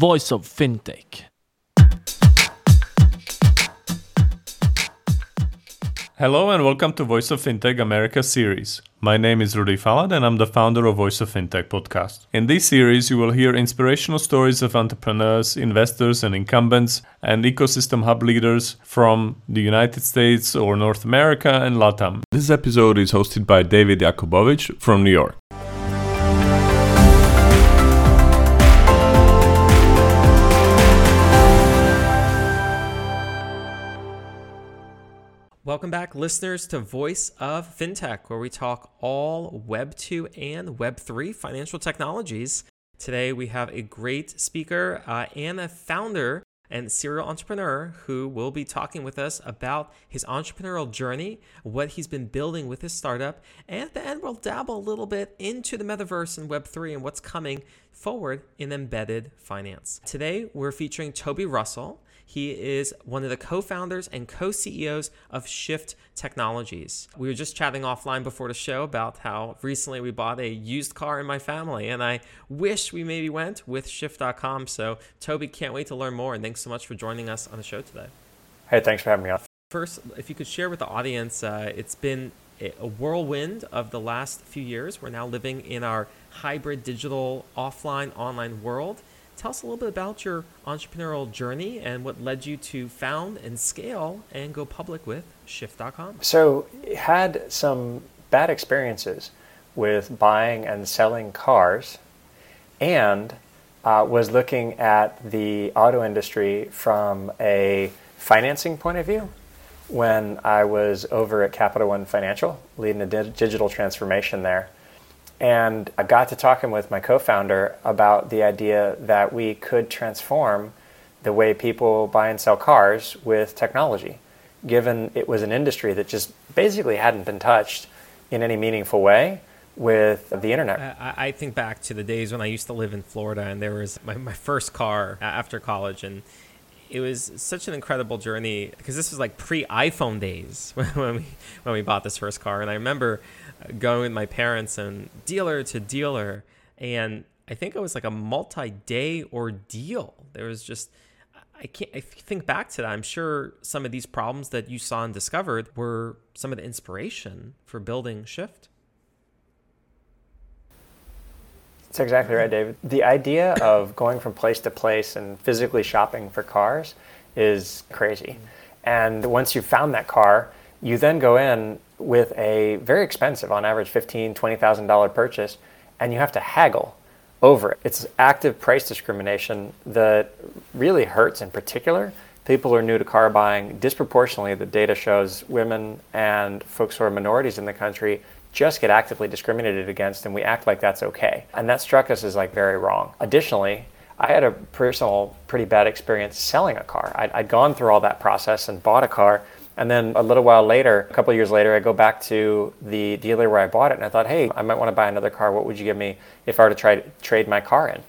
voice of fintech. Hello and welcome to Voice of Fintech America series. My name is Rudy Falad and I'm the founder of Voice of Fintech podcast. In this series, you will hear inspirational stories of entrepreneurs, investors, and incumbents, and ecosystem hub leaders from the United States or North America and LATAM. This episode is hosted by David Yakobovitch from New York. Welcome back, listeners, to Voice of FinTech, where we talk all Web 2 and Web 3 financial technologies. Today, we have a great speaker uh, and a founder and serial entrepreneur who will be talking with us about his entrepreneurial journey, what he's been building with his startup, and at the end, we'll dabble a little bit into the metaverse and Web3 and what's coming forward in embedded finance. Today, we're featuring Toby Russell. He is one of the co founders and co CEOs of Shift Technologies. We were just chatting offline before the show about how recently we bought a used car in my family, and I wish we maybe went with Shift.com. So, Toby, can't wait to learn more, and thanks so much for joining us on the show today. Hey, thanks for having me on. First, if you could share with the audience, uh, it's been a whirlwind of the last few years. We're now living in our hybrid digital offline online world. Tell us a little bit about your entrepreneurial journey and what led you to found and scale and go public with Shift.com. So, had some bad experiences with buying and selling cars, and uh, was looking at the auto industry from a financing point of view when I was over at Capital One Financial, leading a digital transformation there. And I got to talking with my co founder about the idea that we could transform the way people buy and sell cars with technology, given it was an industry that just basically hadn't been touched in any meaningful way with the internet. I, think back to the days when I used to live in Florida and there was my, my first car after college and it was such an incredible journey because this was like pre iPhone days when we when we bought this first car, and I remember uh, going with my parents and dealer to dealer, and I think it was like a multi-day ordeal. There was just I can't. I think back to that. I'm sure some of these problems that you saw and discovered were some of the inspiration for building Shift. That's exactly right, David. The idea of going from place to place and physically shopping for cars is crazy. And once you've found that car, you then go in with a very expensive, on average, $15,000, $20,000 purchase, and you have to haggle over it. It's active price discrimination that really hurts in particular people who are new to car buying. Disproportionately, the data shows women and folks who are minorities in the country just get actively discriminated against and we act like that's okay. And that struck us as like very wrong. Additionally, I had a personal pretty bad experience selling a car. I'd, I'd gone through all that process and bought a car. And then a little while later, a couple years later, I go back to the dealer where I bought it and I thought, hey, I might want to buy another car. What would you give me if I were to try to trade my car in?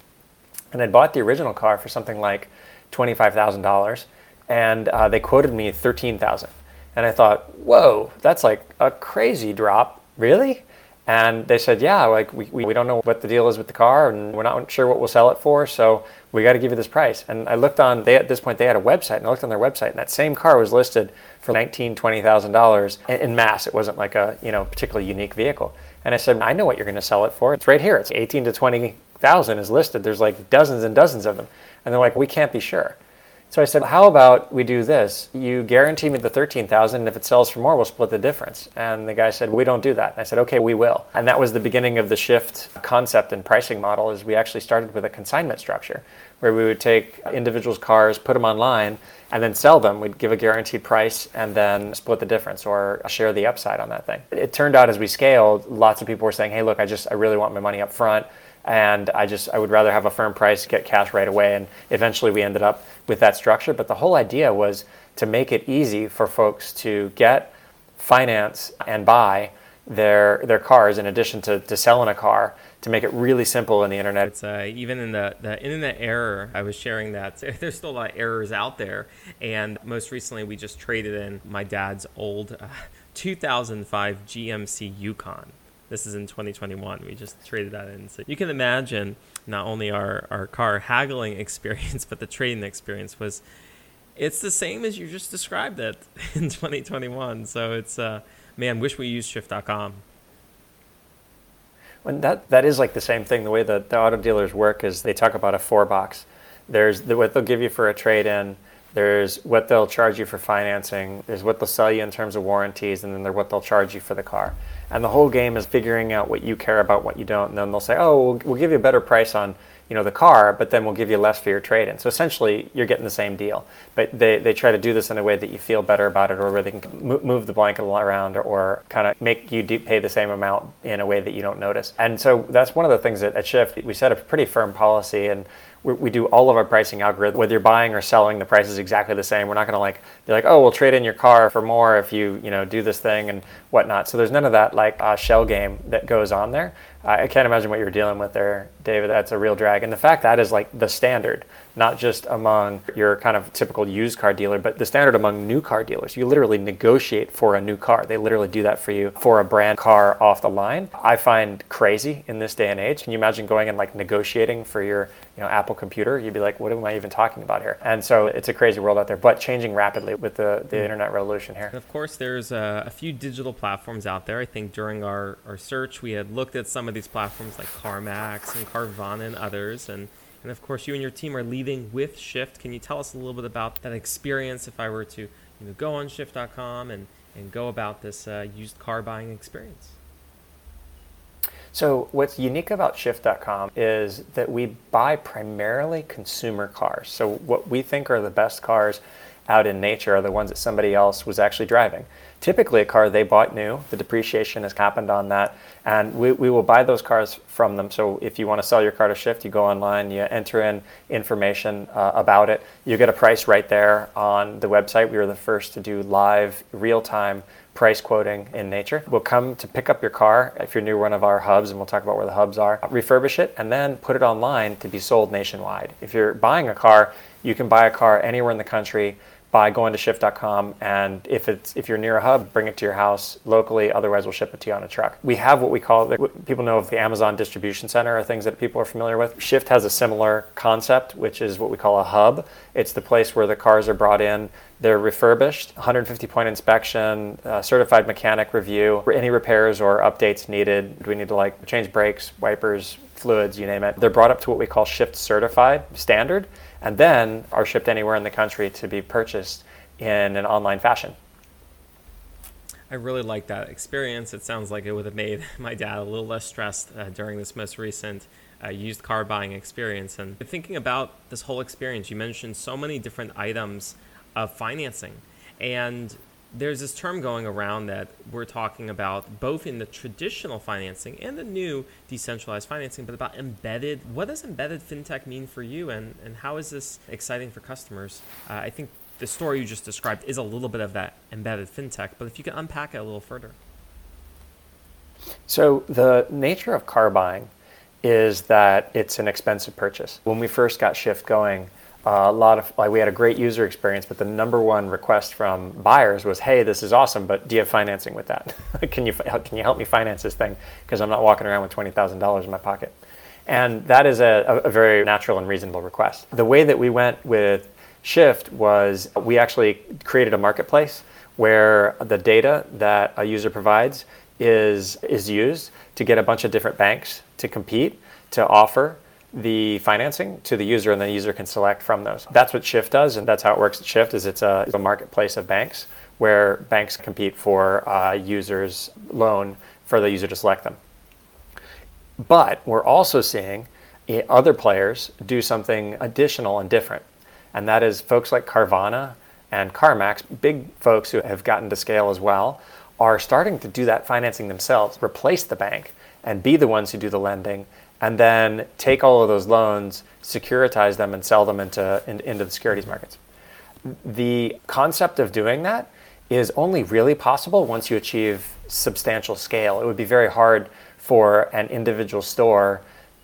And I bought the original car for something like $25,000 and uh, they quoted me 13000 And I thought, whoa, that's like a crazy drop really? And they said, yeah, like we, we, don't know what the deal is with the car and we're not sure what we'll sell it for. So we got to give you this price. And I looked on, they, at this point, they had a website and I looked on their website and that same car was listed for $19,000, $20,000 in mass. It wasn't like a, you know, particularly unique vehicle. And I said, I know what you're going to sell it for. It's right here. It's 18 to 20,000 is listed. There's like dozens and dozens of them. And they're like, we can't be sure. So I said, how about we do this? You guarantee me the 13,000 and if it sells for more, we'll split the difference. And the guy said, we don't do that. And I said, okay, we will. And that was the beginning of the shift concept and pricing model is we actually started with a consignment structure where we would take individuals' cars, put them online, and then sell them. We'd give a guaranteed price and then split the difference or share the upside on that thing. It turned out as we scaled, lots of people were saying, hey, look, I just, I really want my money up front and I just I would rather have a firm price, get cash right away, and eventually we ended up with that structure. But the whole idea was to make it easy for folks to get, finance, and buy their their cars in addition to, to selling a car to make it really simple in the internet. It's uh, even in the, the internet error, I was sharing that there's still a lot of errors out there. And most recently, we just traded in my dad's old uh, 2005 GMC Yukon this is in 2021. We just traded that in. So you can imagine not only our, our car haggling experience, but the trading experience was it's the same as you just described it in 2021. So it's uh, man, wish we used shift.com. When that that is like the same thing. The way that the auto dealers work is they talk about a four box. There's the, what they'll give you for a trade in. There's what they'll charge you for financing. There's what they'll sell you in terms of warranties, and then there's what they'll charge you for the car. And the whole game is figuring out what you care about, what you don't. And then they'll say, "Oh, we'll, we'll give you a better price on you know the car, but then we'll give you less for your trade-in." So essentially, you're getting the same deal. But they, they try to do this in a way that you feel better about it, or where they can move the blanket around, or, kind of make you pay the same amount in a way that you don't notice. And so that's one of the things that at Shift we set a pretty firm policy and we, do all of our pricing algorithm. Whether you're buying or selling, the price is exactly the same. We're not going to like be like, oh, we'll trade in your car for more if you you know do this thing and whatnot. So there's none of that like uh, shell game that goes on there. I can't imagine what you're dealing with there, David. That's a real drag. And the fact that is like the standard, not just among your kind of typical used car dealer, but the standard among new car dealers. You literally negotiate for a new car. They literally do that for you for a brand car off the line. I find crazy in this day and age. Can you imagine going and like negotiating for your you know Apple computer? You'd be like, what am I even talking about here? And so it's a crazy world out there, but changing rapidly with the, the mm. internet revolution here. And of course, there's a, a few digital platforms out there. I think during our, our search, we had looked at some of these platforms like CarMax and Carvana and others. And, and of course, you and your team are leaving with Shift. Can you tell us a little bit about that experience if I were to you know, go on shift.com and, and go about this uh, used car buying experience? So, what's unique about Shift.com is that we buy primarily consumer cars. So, what we think are the best cars out in nature are the ones that somebody else was actually driving. Typically, a car they bought new, the depreciation has happened on that, and we, we will buy those cars from them. So, if you want to sell your car to Shift, you go online, you enter in information uh, about it, you get a price right there on the website. We were the first to do live, real time price quoting in nature. We'll come to pick up your car if you're near one of our hubs, and we'll talk about where the hubs are, refurbish it, and then put it online to be sold nationwide. If you're buying a car, you can buy a car anywhere in the country by going to shift.com and if it's if you're near a hub bring it to your house locally otherwise we'll ship it to you on a truck. We have what we call the people know of the amazon distribution center are things that people are familiar with. Shift has a similar concept which is what we call a hub. It's the place where the cars are brought in. They're refurbished 150 point inspection uh, certified mechanic review for any repairs or updates needed. Do we need to like change brakes wipers fluids you name it. They're brought up to what we call shift certified standard and then are shipped anywhere in the country to be purchased in an online fashion. I really like that experience. It sounds like it would have made my dad a little less stressed uh, during this most recent uh, used car buying experience. And thinking about this whole experience, you mentioned so many different items of financing. And there's this term going around that we're talking about both in the traditional financing and the new decentralized financing, but about embedded. What does embedded fintech mean for you, and, and how is this exciting for customers? Uh, I think the story you just described is a little bit of that embedded fintech, but if you can unpack it a little further. So, the nature of car buying is that it's an expensive purchase. When we first got Shift going, a lot of like we had a great user experience, but the number one request from buyers was, "Hey, this is awesome, but do you have financing with that? can you can you help me finance this thing? Because I'm not walking around with twenty thousand dollars in my pocket." And that is a, a very natural and reasonable request. The way that we went with Shift was we actually created a marketplace where the data that a user provides is is used to get a bunch of different banks to compete to offer the financing to the user, and the user can select from those. That's what Shift does, and that's how it works at Shift. Is it's a, it's a marketplace of banks where banks compete for uh, users' loan for the user to select them. But we're also seeing other players do something additional and different, and that is folks like Carvana and CarMax, big folks who have gotten to scale as well, are starting to do that financing themselves, replace the bank, and be the ones who do the lending and then take all of those loans, securitize them, and sell them into, in, into the securities markets. The concept of doing that is only really possible once you achieve substantial scale. It would be very hard for an individual store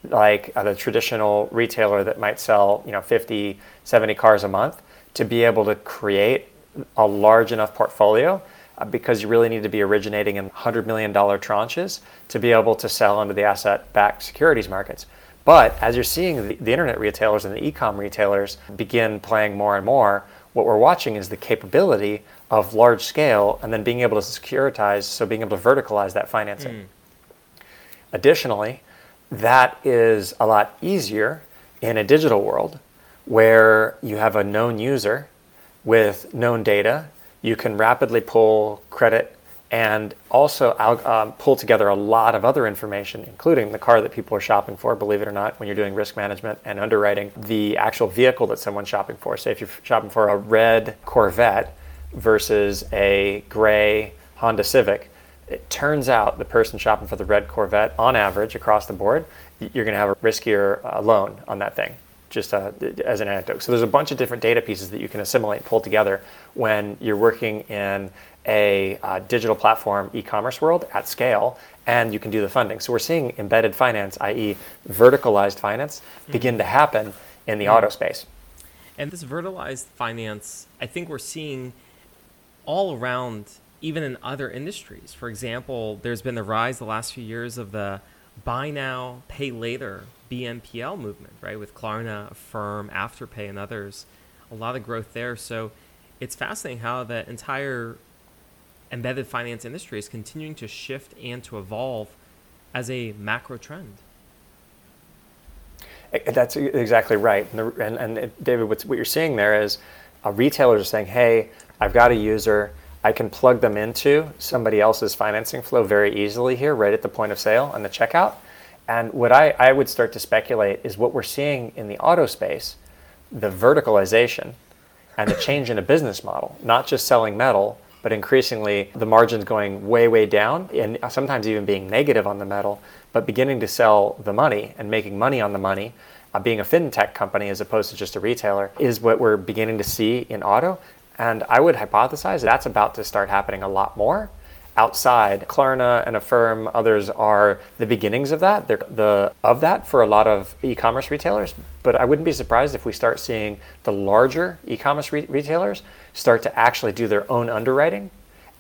like a traditional retailer that might sell you know 50 70 cars a month to be able to create a large enough portfolio because you really need to be originating in $100 million tranches to be able to sell into the asset backed securities markets. But as you're seeing the, the internet retailers and the e com retailers begin playing more and more, what we're watching is the capability of large scale and then being able to securitize, so being able to verticalize that financing. Mm. Additionally, that is a lot easier in a digital world where you have a known user with known data. You can rapidly pull credit and also um, pull together a lot of other information, including the car that people are shopping for, believe it or not, when you're doing risk management and underwriting, the actual vehicle that someone's shopping for. Say if you're shopping for a red Corvette versus a gray Honda Civic, it turns out the person shopping for the red Corvette, on average, across the board, you're going to have a riskier uh, loan on that thing, just uh, as an anecdote. So there's a bunch of different data pieces that you can assimilate and pull together when you're working in a uh, digital platform e-commerce world at scale, and you can do the funding. So we're seeing embedded finance, i.e., verticalized finance, mm-hmm. begin to happen in the mm-hmm. auto space. And this verticalized finance, I think we're seeing all around even in other industries. For example, there's been the rise the last few years of the buy now, pay later BNPL movement, right? With Klarna, Affirm, Afterpay, and others. A lot of growth there. So it's fascinating how the entire embedded finance industry is continuing to shift and to evolve as a macro trend. That's exactly right. And, the, and, and David, what you're seeing there is uh, retailers are saying, hey, I've got a user I can plug them into somebody else's financing flow very easily here, right at the point of sale and the checkout. And what I, I would start to speculate is what we're seeing in the auto space, the verticalization and the change in a business model, not just selling metal, but increasingly the margins going way, way down and sometimes even being negative on the metal, but beginning to sell the money and making money on the money. Uh, being a fintech company as opposed to just a retailer is what we're beginning to see in auto. And I would hypothesize that's about to start happening a lot more outside. Klarna and Affirm, others are the beginnings of that. They're the of that for a lot of e-commerce retailers. But I wouldn't be surprised if we start seeing the larger e-commerce re- retailers start to actually do their own underwriting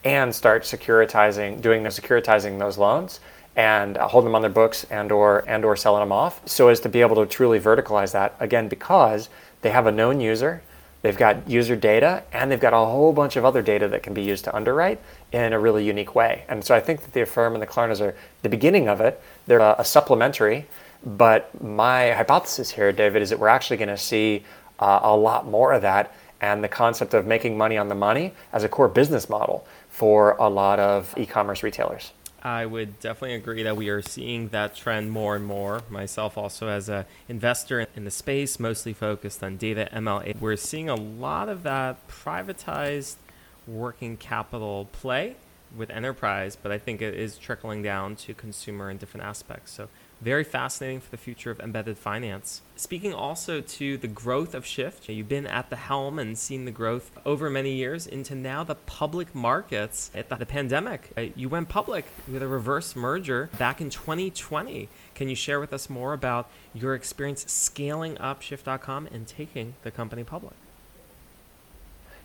and start securitizing, doing the securitizing those loans and uh, hold them on their books and or and or selling them off so as to be able to truly verticalize that again because they have a known user They've got user data and they've got a whole bunch of other data that can be used to underwrite in a really unique way. And so I think that the Affirm and the Klarnas are the beginning of it. They're a, a supplementary, but my hypothesis here, David, is that we're actually going to see uh, a lot more of that and the concept of making money on the money as a core business model for a lot of e-commerce retailers. I would definitely agree that we are seeing that trend more and more. Myself, also as an investor in the space, mostly focused on data ML, we're seeing a lot of that privatized working capital play with enterprise, but I think it is trickling down to consumer in different aspects. So very fascinating for the future of embedded finance. Speaking also to the growth of Shift, you've been at the helm and seen the growth over many years into now the public markets. At the, the pandemic, uh, you went public with a reverse merger back in 2020. Can you share with us more about your experience scaling up Shift.com and taking the company public?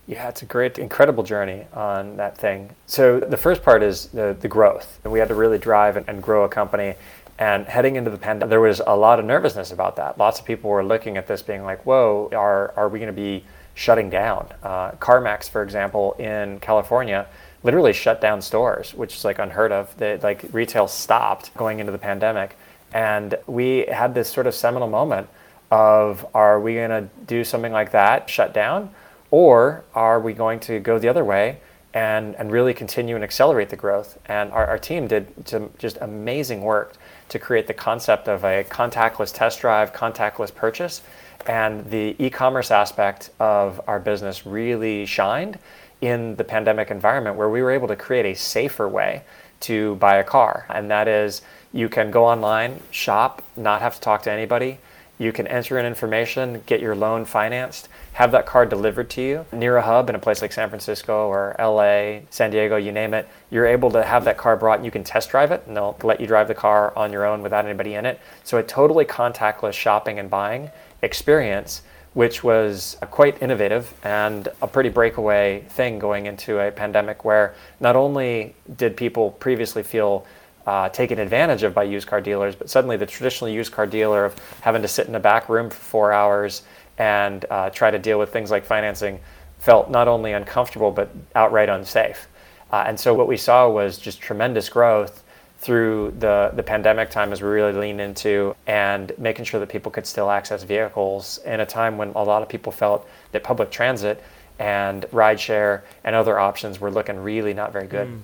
Yeah, it's a great, incredible journey on that thing. So the first part is the, the growth. And we had to really drive and, and grow a company and heading into the pandemic, there was a lot of nervousness about that. Lots of people were looking at this being like, whoa, are, are we going to be shutting down? Uh, CarMax, for example, in California, literally shut down stores, which is like unheard of. They, like retail stopped going into the pandemic. And we had this sort of seminal moment of are we going to do something like that, shut down? Or are we going to go the other way and, and really continue and accelerate the growth? And our, our team did some just amazing work to create the concept of a contactless test drive, contactless purchase. And the e commerce aspect of our business really shined in the pandemic environment where we were able to create a safer way to buy a car. And that is you can go online, shop, not have to talk to anybody. You can enter in information, get your loan financed, have that car delivered to you near a hub in a place like San Francisco or LA, San Diego, you name it. You're able to have that car brought and you can test drive it and they'll let you drive the car on your own without anybody in it. So a totally contactless shopping and buying experience which was quite innovative and a pretty breakaway thing going into a pandemic where not only did people previously feel uh, taken advantage of by used car dealers, but suddenly the traditional used car dealer of having to sit in a back room for four hours and uh, try to deal with things like financing felt not only uncomfortable but outright unsafe. Uh, and so what we saw was just tremendous growth through the, the pandemic time as we really leaned into and making sure that people could still access vehicles in a time when a lot of people felt that public transit and rideshare and other options were looking really not very good. Mm.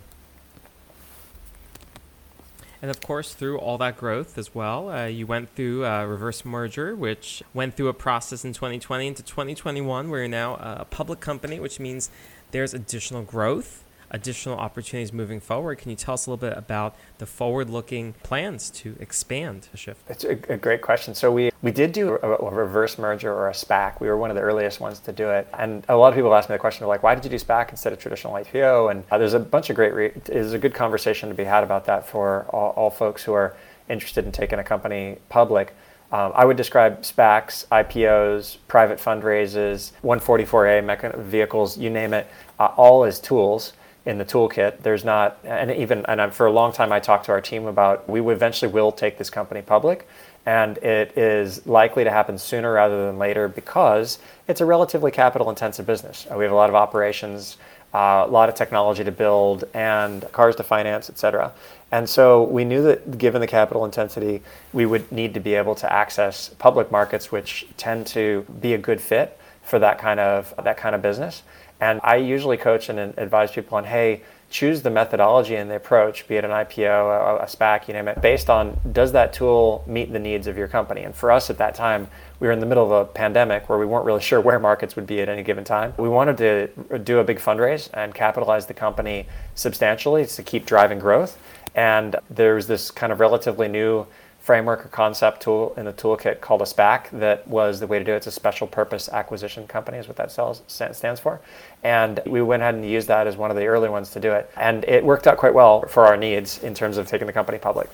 And of course, through all that growth as well, uh, you went through a reverse merger, which went through a process in 2020 into 2021, where you're now a public company, which means there's additional growth additional opportunities moving forward. Can you tell us a little bit about the forward-looking plans to expand Shift? It's a, a great question. So we, we did do a, a, reverse merger or a SPAC. We were one of the earliest ones to do it. And a lot of people ask me the question of like, why did you do SPAC instead of traditional IPO? And uh, there's a bunch of great, re- there's a good conversation to be had about that for all, all folks who are interested in taking a company public. Um, I would describe SPACs, IPOs, private fundraisers, 144A mechan- vehicles, you name it, uh, all as tools in the toolkit. There's not, and even, and i for a long time, I talked to our team about we eventually will take this company public, and it is likely to happen sooner rather than later because it's a relatively capital intensive business. We have a lot of operations, uh, a lot of technology to build, and cars to finance, et cetera. And so we knew that given the capital intensity, we would need to be able to access public markets, which tend to be a good fit for that kind of that kind of business. And I usually coach and advise people on, hey, choose the methodology and the approach, be it an IPO, a, SPAC, you name it, based on does that tool meet the needs of your company? And for us at that time, we were in the middle of a pandemic where we weren't really sure where markets would be at any given time. We wanted to do a big fundraise and capitalize the company substantially to keep driving growth. And there's this kind of relatively new framework or concept tool in the toolkit called a SPAC that was the way to do it. It's a special purpose acquisition company, is what that stands for. And we went ahead and used that as one of the early ones to do it. And it worked out quite well for our needs in terms of taking the company public.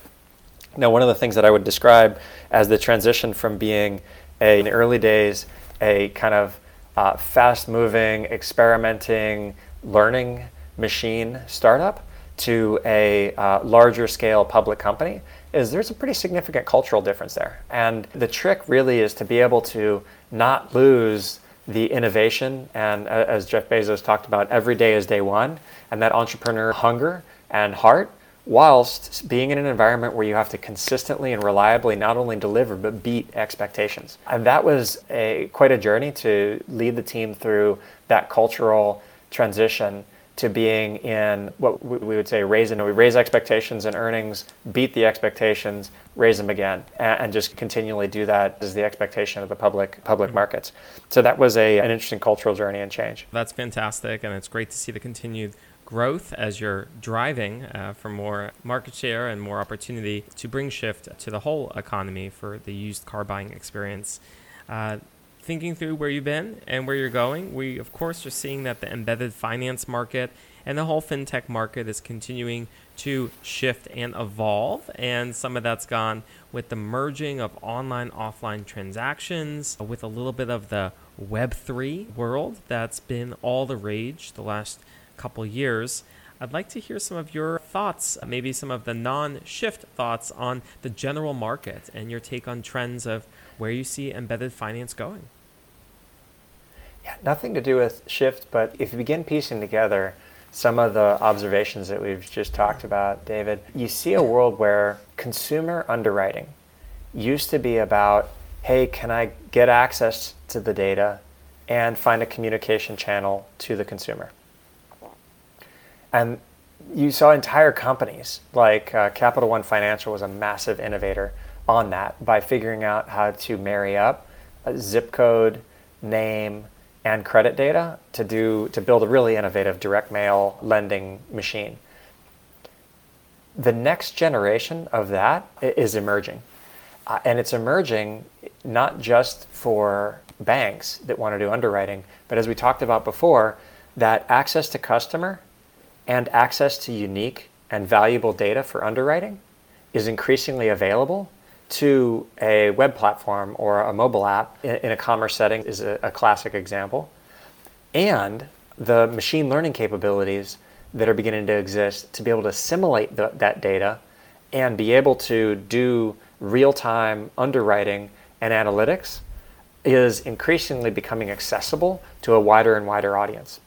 Now, one of the things that I would describe as the transition from being a, in the early days a kind of uh, fast moving, experimenting, learning machine startup to a uh, larger scale public company is there's a pretty significant cultural difference there. And the trick really is to be able to not lose the innovation and uh, as Jeff Bezos talked about, every day is day one, and that entrepreneur hunger and heart whilst being in an environment where you have to consistently and reliably not only deliver but beat expectations. And that was a quite a journey to lead the team through that cultural transition to being in what we would say raise and we raise expectations and earnings, beat the expectations, raise them again, and, just continually do that as the expectation of the public public mm-hmm. markets. So that was a, an interesting cultural journey and change. That's fantastic, and it's great to see the continued growth as you're driving uh, for more market share and more opportunity to bring shift to the whole economy for the used car buying experience. Uh, thinking through where you've been and where you're going, we of course are seeing that the embedded finance market and the whole fintech market is continuing to shift and evolve. And some of that's gone with the merging of online offline transactions with a little bit of the Web3 world that's been all the rage the last couple years. I'd like to hear some of your thoughts, maybe some of the non shift thoughts on the general market and your take on trends of where you see embedded finance going. Yeah, nothing to do with shift, but if you begin piecing together some of the observations that we've just talked about, David, you see a world where consumer underwriting used to be about, hey, can I get access to the data and find a communication channel to the consumer? And you saw entire companies like uh, Capital One Financial was a massive innovator on that by figuring out how to marry up a zip code, name, and credit data to do to build a really innovative direct mail lending machine. The next generation of that is emerging. Uh, and it's emerging not just for banks that want to do underwriting, but as we talked about before, that access to customer and access to unique and valuable data for underwriting is increasingly available to a web platform or a mobile app in, a commerce setting is a, a classic example. And the machine learning capabilities that are beginning to exist to be able to assimilate the, that data and be able to do real time underwriting and analytics is increasingly becoming accessible to a wider and wider audience.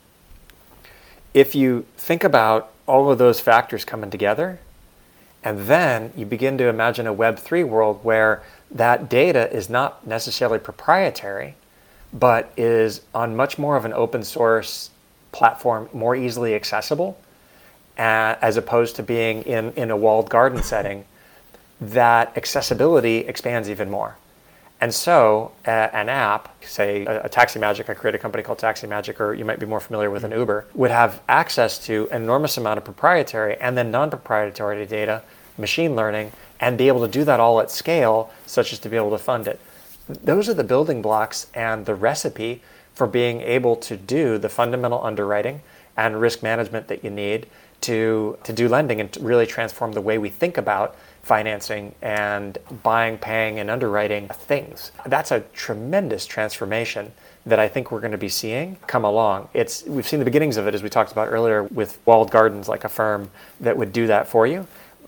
If you think about all of those factors coming together, and then you begin to imagine a Web3 world where that data is not necessarily proprietary, but is on much more of an open source platform, more easily accessible, uh, as opposed to being in, in a walled garden setting, that accessibility expands even more. And so, uh, an app, say a, a Taxi Magic, I create a company called Taxi Magic, or you might be more familiar with an Uber, would have access to an enormous amount of proprietary and then non proprietary data, machine learning, and be able to do that all at scale, such as to be able to fund it. Those are the building blocks and the recipe for being able to do the fundamental underwriting and risk management that you need to, to do lending and really transform the way we think about financing and buying, paying, and underwriting things. That's a tremendous transformation that I think we're going to be seeing come along. It's we've seen the beginnings of it as we talked about earlier with walled gardens like Affirm that would do that for you.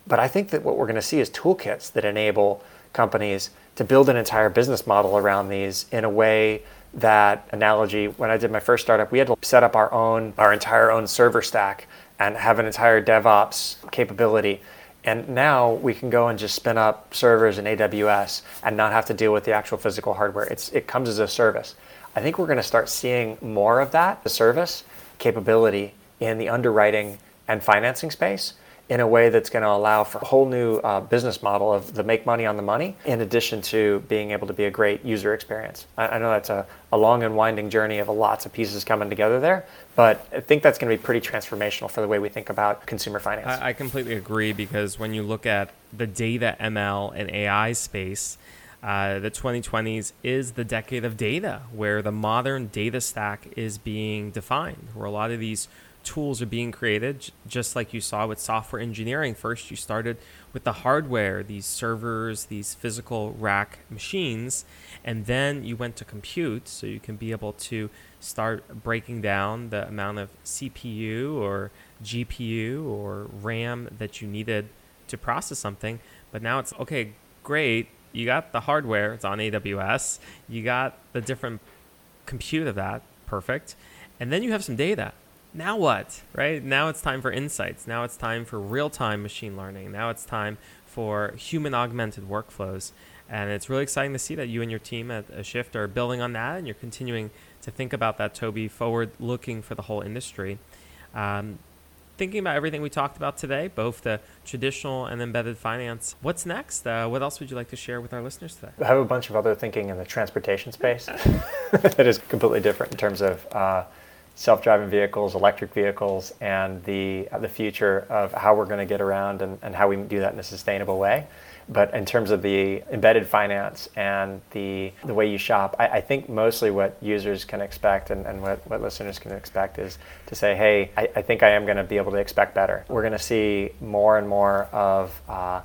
But I think that what we're going to see is toolkits that enable companies to build an entire business model around these in a way that analogy when I did my first startup, we had to set up our own our entire own server stack and have an entire DevOps capability and now we can go and just spin up servers in AWS and not have to deal with the actual physical hardware. It's, it comes as a service. I think we're going to start seeing more of that, the service capability in the underwriting and financing space in a way that's going to allow for a whole new uh, business model of the make money on the money, in addition to being able to be a great user experience. I, I know that's a, a long and winding journey of lots of pieces coming together there, but I think that's going to be pretty transformational for the way we think about consumer finance. I, I completely agree because when you look at the data, ML, and AI space, uh, the 2020s is the decade of data, where the modern data stack is being defined, where a lot of these tools are being created, just like you saw with software engineering. First, you started with the hardware, these servers, these physical rack machines, and then you went to compute, so you can be able to start breaking down the amount of CPU or GPU or RAM that you needed to process something. But now it's okay, great. You got the hardware, it's on AWS. You got the different compute of that, perfect. And then you have some data now what, right? Now it's time for insights. Now it's time for real time machine learning. Now it's time for human augmented workflows. And it's really exciting to see that you and your team at a Shift are building on that and you're continuing to think about that, Toby, forward looking for the whole industry. Um, thinking about everything we talked about today, both the traditional and embedded finance, what's next? Uh, what else would you like to share with our listeners today? I have a bunch of other thinking in the transportation space that is completely different in terms of. Uh, self-driving vehicles, electric vehicles, and the the future of how we're going to get around and, and how we do that in a sustainable way. But in terms of the embedded finance and the the way you shop, I, I think mostly what users can expect and, and what, what listeners can expect is to say, hey, I, I think I am going to be able to expect better. We're going to see more and more of uh,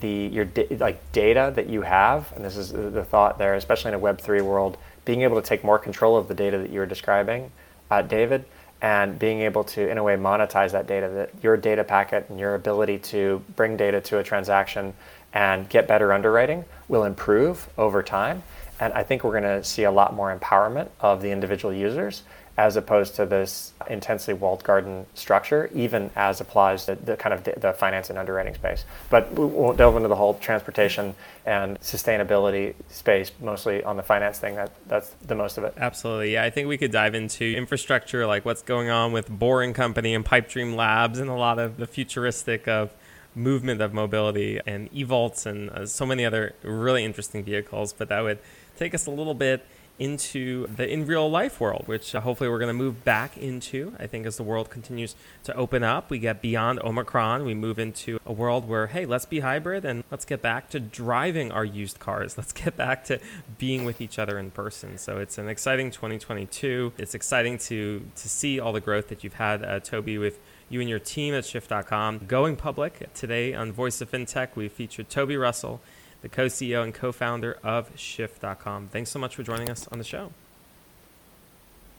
the your like data that you have, and this is the thought there, especially in a Web three world, being able to take more control of the data that you were describing uh, David, and being able to, in a way, monetize that data, that your data packet and your ability to bring data to a transaction and get better underwriting will improve over time. And I think we're going to see a lot more empowerment of the individual users as opposed to this intensely walled garden structure, even as applies to the kind of the finance and underwriting space. But we won't delve into the whole transportation and sustainability space, mostly on the finance thing. That that's the most of it. Absolutely, yeah. I think we could dive into infrastructure, like what's going on with Boring Company and Pipedream Labs, and a lot of the futuristic of movement of mobility and eVTOLs and uh, so many other really interesting vehicles. But that would take us a little bit into the in real life world, which uh, hopefully we're going to move back into. I think as the world continues to open up, we get beyond Omicron, we move into a world where, hey, let's be hybrid and let's get back to driving our used cars. Let's get back to being with each other in person. So it's an exciting 2022. It's exciting to to see all the growth that you've had, uh, Toby, with you and your team at Shift.com going public. Today on Voice of FinTech, we featured Toby Russell the co CEO and co founder of Shift.com. Thanks so much for joining us on the show.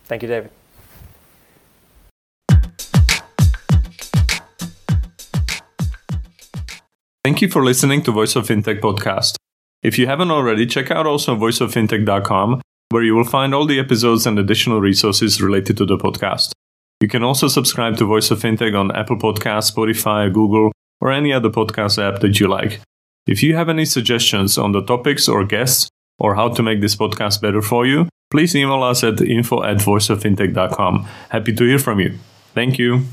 Thank you, David. Thank you for listening to Voice of Fintech podcast. If you haven't already, check out also voiceoffintech.com, where you will find all the episodes and additional resources related to the podcast. You can also subscribe to Voice of Fintech on Apple Podcasts, Spotify, Google, or any other podcast app that you like. If you have any suggestions on the topics or guests, or how to make this podcast better for you, please email us at info at voiceoffintech.com. Happy to hear from you. Thank you.